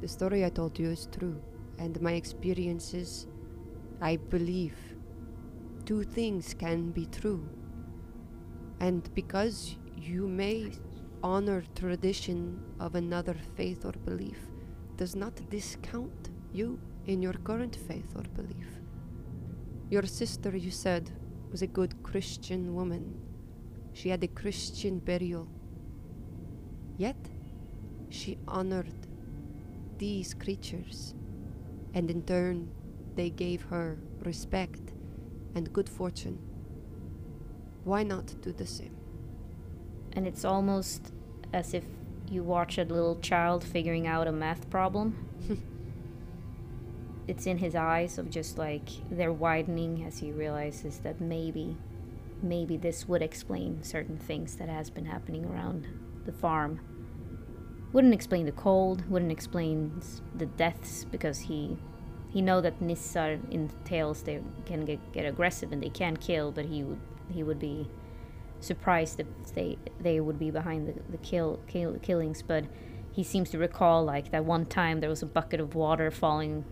the story I told you is true. And my experiences, I believe. Two things can be true. And because you may honor tradition of another faith or belief, does not discount you in your current faith or belief. Your sister, you said, was a good Christian woman. She had a Christian burial. Yet, she honored these creatures, and in turn, they gave her respect and good fortune. Why not do the same? And it's almost as if you watch a little child figuring out a math problem. it's in his eyes of just like they're widening as he realizes that maybe maybe this would explain certain things that has been happening around the farm wouldn't explain the cold wouldn't explain the deaths because he he know that Nissar in tales they can get, get aggressive and they can kill but he would he would be surprised if they they would be behind the, the kill, kill killings but he seems to recall like that one time there was a bucket of water falling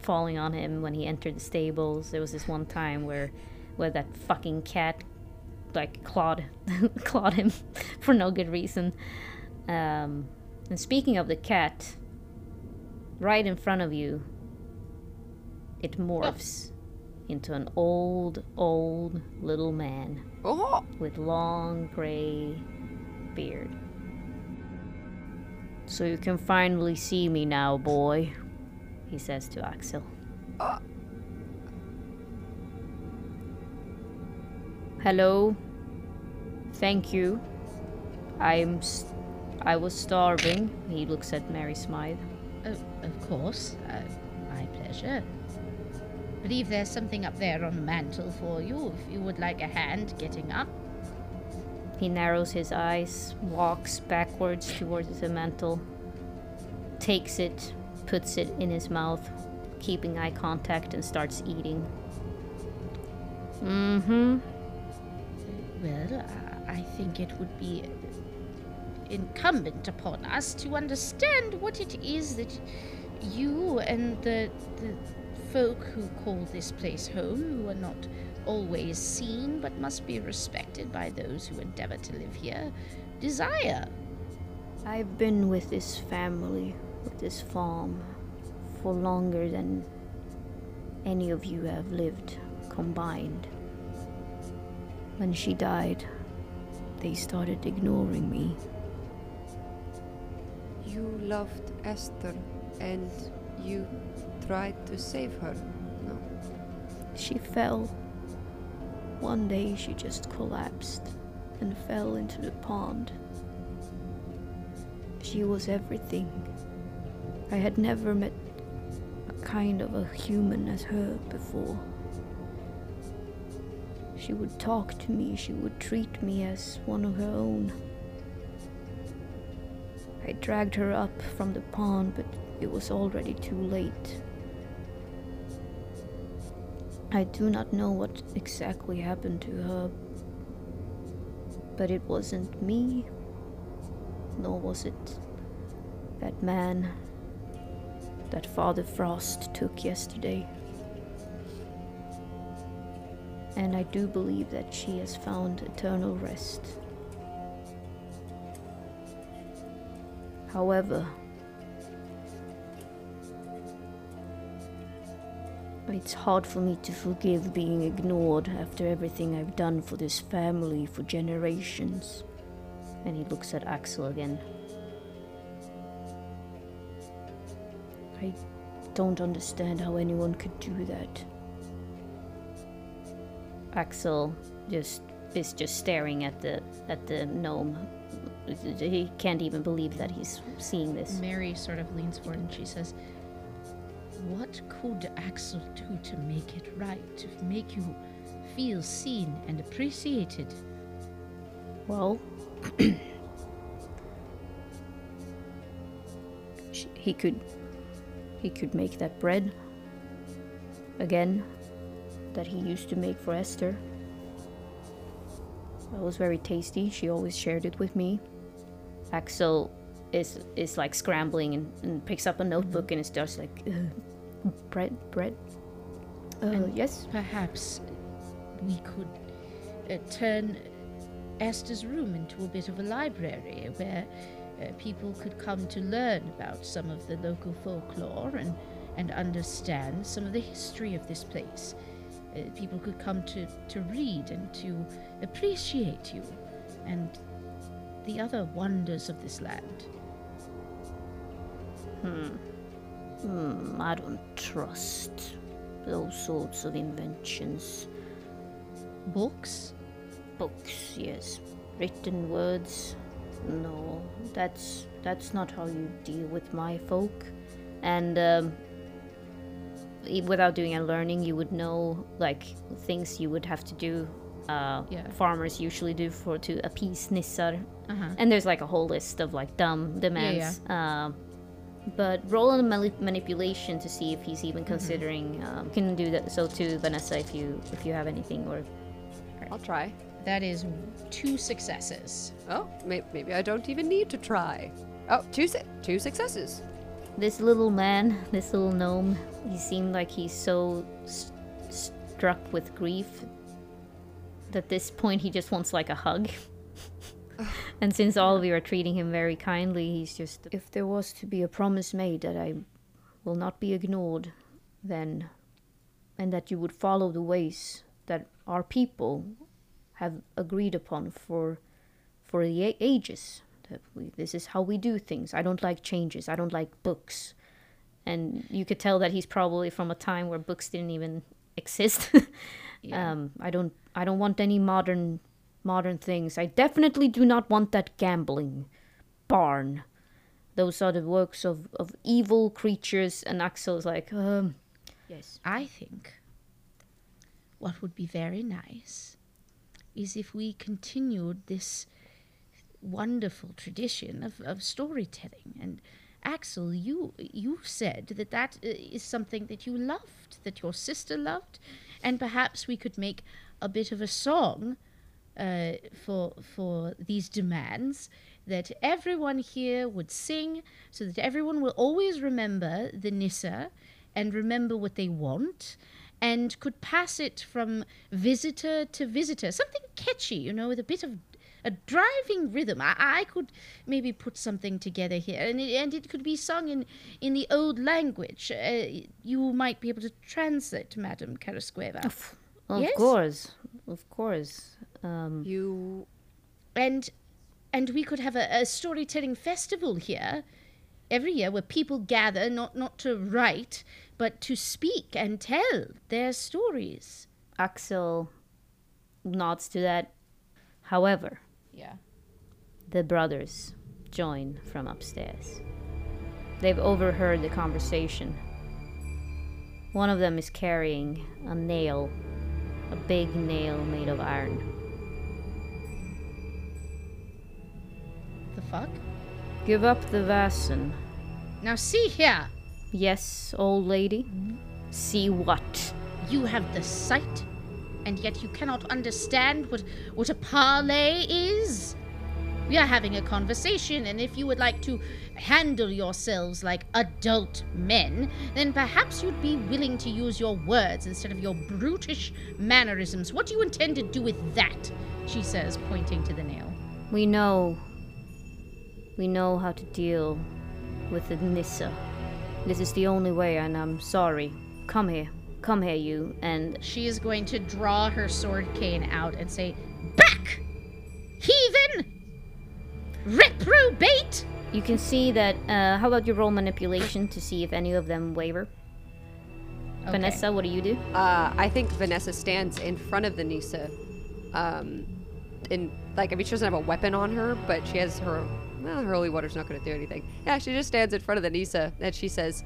falling on him when he entered the stables. There was this one time where where that fucking cat like clawed clawed him for no good reason. Um, and speaking of the cat, right in front of you, it morphs into an old, old little man Oh! with long gray beard. So you can finally see me now, boy he says to Axel. Hello. Thank you. I'm. St- I was starving. He looks at Mary Smythe. Oh, of course. Uh, my pleasure. Believe there's something up there on the mantel for you if you would like a hand getting up. He narrows his eyes, walks backwards towards the mantel, takes it, puts it in his mouth, keeping eye contact, and starts eating. Mm hmm. Well, I think it would be incumbent upon us to understand what it is that you and the, the folk who call this place home, who are not always seen but must be respected by those who endeavor to live here, desire. I've been with this family with this farm for longer than any of you have lived combined. When she died, they started ignoring me. You loved Esther and you tried to save her, no? She fell. One day she just collapsed and fell into the pond. She was everything I had never met a kind of a human as her before. She would talk to me, she would treat me as one of her own. I dragged her up from the pond, but it was already too late. I do not know what exactly happened to her, but it wasn't me, nor was it that man that Father Frost took yesterday. And I do believe that she has found eternal rest. However, it's hard for me to forgive being ignored after everything I've done for this family for generations. And he looks at Axel again. I don't understand how anyone could do that. Axel just is just staring at the at the gnome. He can't even believe that he's seeing this. Mary sort of leans forward and she says, What could Axel do to make it right, to make you feel seen and appreciated? Well, he could he could make that bread again that he used to make for Esther. That was very tasty. She always shared it with me. Axel is is like scrambling and, and picks up a notebook and is just like uh, bread, bread. Uh, And- yes. Perhaps we could uh, turn Esther's room into a bit of a library where uh, people could come to learn about some of the local folklore and, and understand some of the history of this place. Uh, people could come to, to read and to appreciate you and the other wonders of this land. Hmm, I don't trust those sorts of inventions. Books? Books, yes. Written words. No, that's that's not how you deal with my folk. And um, without doing a learning, you would know like things you would have to do. Uh, Yeah. Farmers usually do for to appease Nissar, Uh-huh. and there's like a whole list of like dumb demands. Um, but roll on mani- manipulation to see if he's even considering. Um, can do that so too, Vanessa, if you if you have anything or I'll try. That is two successes. Oh, may- maybe I don't even need to try. Oh, two, su- two successes. This little man, this little gnome, he seemed like he's so s- struck with grief that at this point he just wants like a hug. and since all of you are treating him very kindly, he's just. If there was to be a promise made that I will not be ignored, then. and that you would follow the ways that our people have agreed upon for for the a- ages that we, this is how we do things. I don't like changes. I don't like books. And you could tell that he's probably from a time where books didn't even exist. um, I don't I don't want any modern modern things. I definitely do not want that gambling barn. Those are the works of, of evil creatures and Axel's like, um yes. I think what would be very nice is if we continued this wonderful tradition of, of storytelling. And Axel, you you said that that uh, something that you loved, that your sister loved, and perhaps we could make a bit of a song uh, for for these demands that everyone here would sing, so that everyone will always remember the Nissa and remember what they want, and could pass it from visitor to visitor. Something catchy, you know, with a bit of a driving rhythm. I, I could maybe put something together here, and it, and it could be sung in, in the old language. Uh, you might be able to translate, Madam Karacheva. Of Yes? course. Of course. Um You and and we could have a, a storytelling festival here every year where people gather not not to write but to speak and tell their stories Axel nods to that. However, yeah the brothers join from upstairs. They've overheard the conversation. One of them is carrying a nail, a big nail made of iron. Fuck Give up the Vasen. now see here Yes, old lady. See what? you have the sight and yet you cannot understand what what a parley is we are having a conversation and if you would like to handle yourselves like adult men then perhaps you'd be willing to use your words instead of your brutish mannerisms what do you intend to do with that she says pointing to the nail We know. We know how to deal with the Nissa. This is the only way, and I'm sorry. Come here. Come here, you. And she is going to draw her sword cane out and say back heathen reprobate you can see that. Uh, how about your roll manipulation to see if any of them waver? Okay. Vanessa, what do you do? Uh, I think Vanessa stands in front of the Nisa. Um, in like, I mean, she doesn't have a weapon on her, but she has her. Well, her holy water's not going to do anything. Yeah, she just stands in front of the Nisa and she says,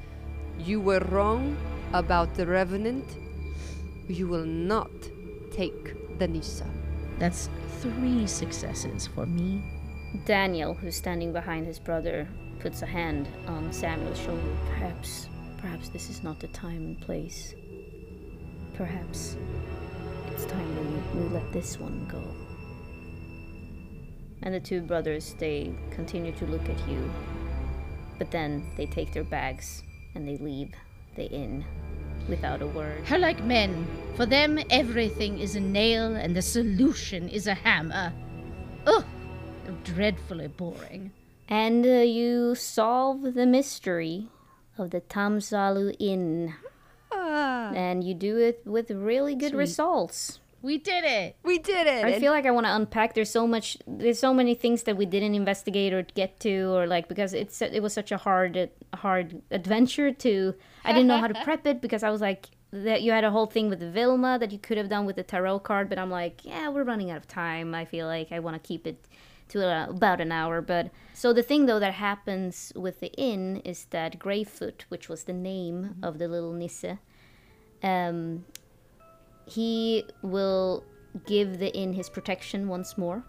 "You were wrong about the Revenant. You will not take the Nisa." That's three successes for me. Daniel, who's standing behind his brother, puts a hand on Samuel's shoulder. Perhaps, perhaps this is not the time and place. Perhaps it's time we, we let this one go. And the two brothers, they continue to look at you. But then they take their bags and they leave the inn without a word. How like men. For them, everything is a nail and the solution is a hammer. Ugh, dreadfully boring. And uh, you solve the mystery of the Tammusalu Inn. Ah, And you do it with really good Sweet. results. We did it. we did it. I feel like I want to unpack. There's so much. There's so many things that we didn't investigate or get to, or like because it's it was such a hard hard adventure to. I didn't know how to prep it because I was like that. You had a whole thing with Vilma that you could have done with the tarot card, but I'm like, yeah, we're running out of time. I feel like I want to keep it to uh, about an hour. But so the thing though that happens with the inn is that Greyfoot, which was the name of the little Nisse, um, he will give the inn his protection once more.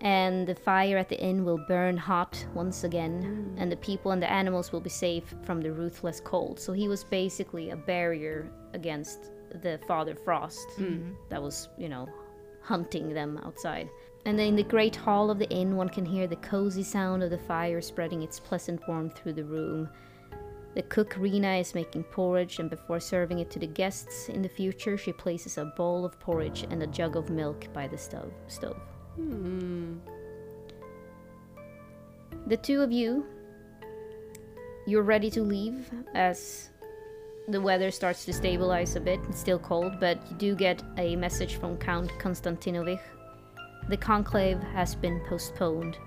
And the fire at the inn will burn hot once again, and the people and the animals will be safe from the ruthless cold. So he was basically a barrier against the Father Frost mm-hmm. that was, you know, hunting them outside. And in the great hall of the inn, one can hear the cozy sound of the fire spreading its pleasant warmth through the room. The cook Rena is making porridge, and before serving it to the guests in the future, she places a bowl of porridge and a jug of milk by the stove. stove. The two of you, you're ready to leave as the weather starts to stabilize a bit. It's still cold, but you do get a message from Count Konstantinovich. The conclave has been postponed.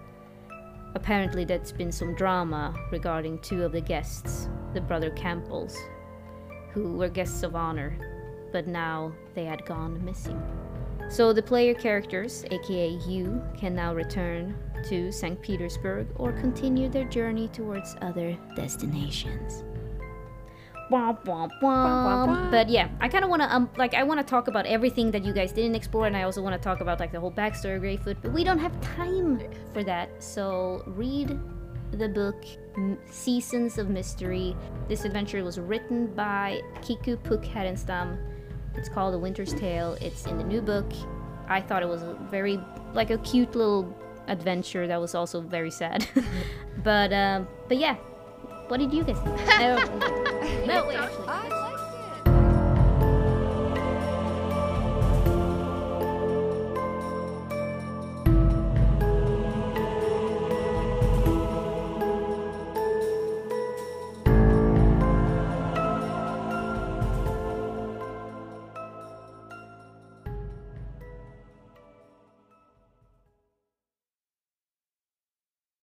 Apparently, there's been some drama regarding two of the guests, the brother Campbells, who were guests of honor, but now they had gone missing. So the player characters, aka you, can now return to St. Petersburg or continue their journey towards other destinations. But yeah, I kind of want to um like I want to talk about everything that you guys didn't explore, and I also want to talk about like the whole backstory of Greyfoot. But we don't have time for that, so read the book M- Seasons of Mystery. This adventure was written by Kiku Pukk Härenstam. It's called A Winter's Tale. It's in the new book. I thought it was a very like a cute little adventure that was also very sad. but um, but yeah, what did you guys think? no, no, wait, actually.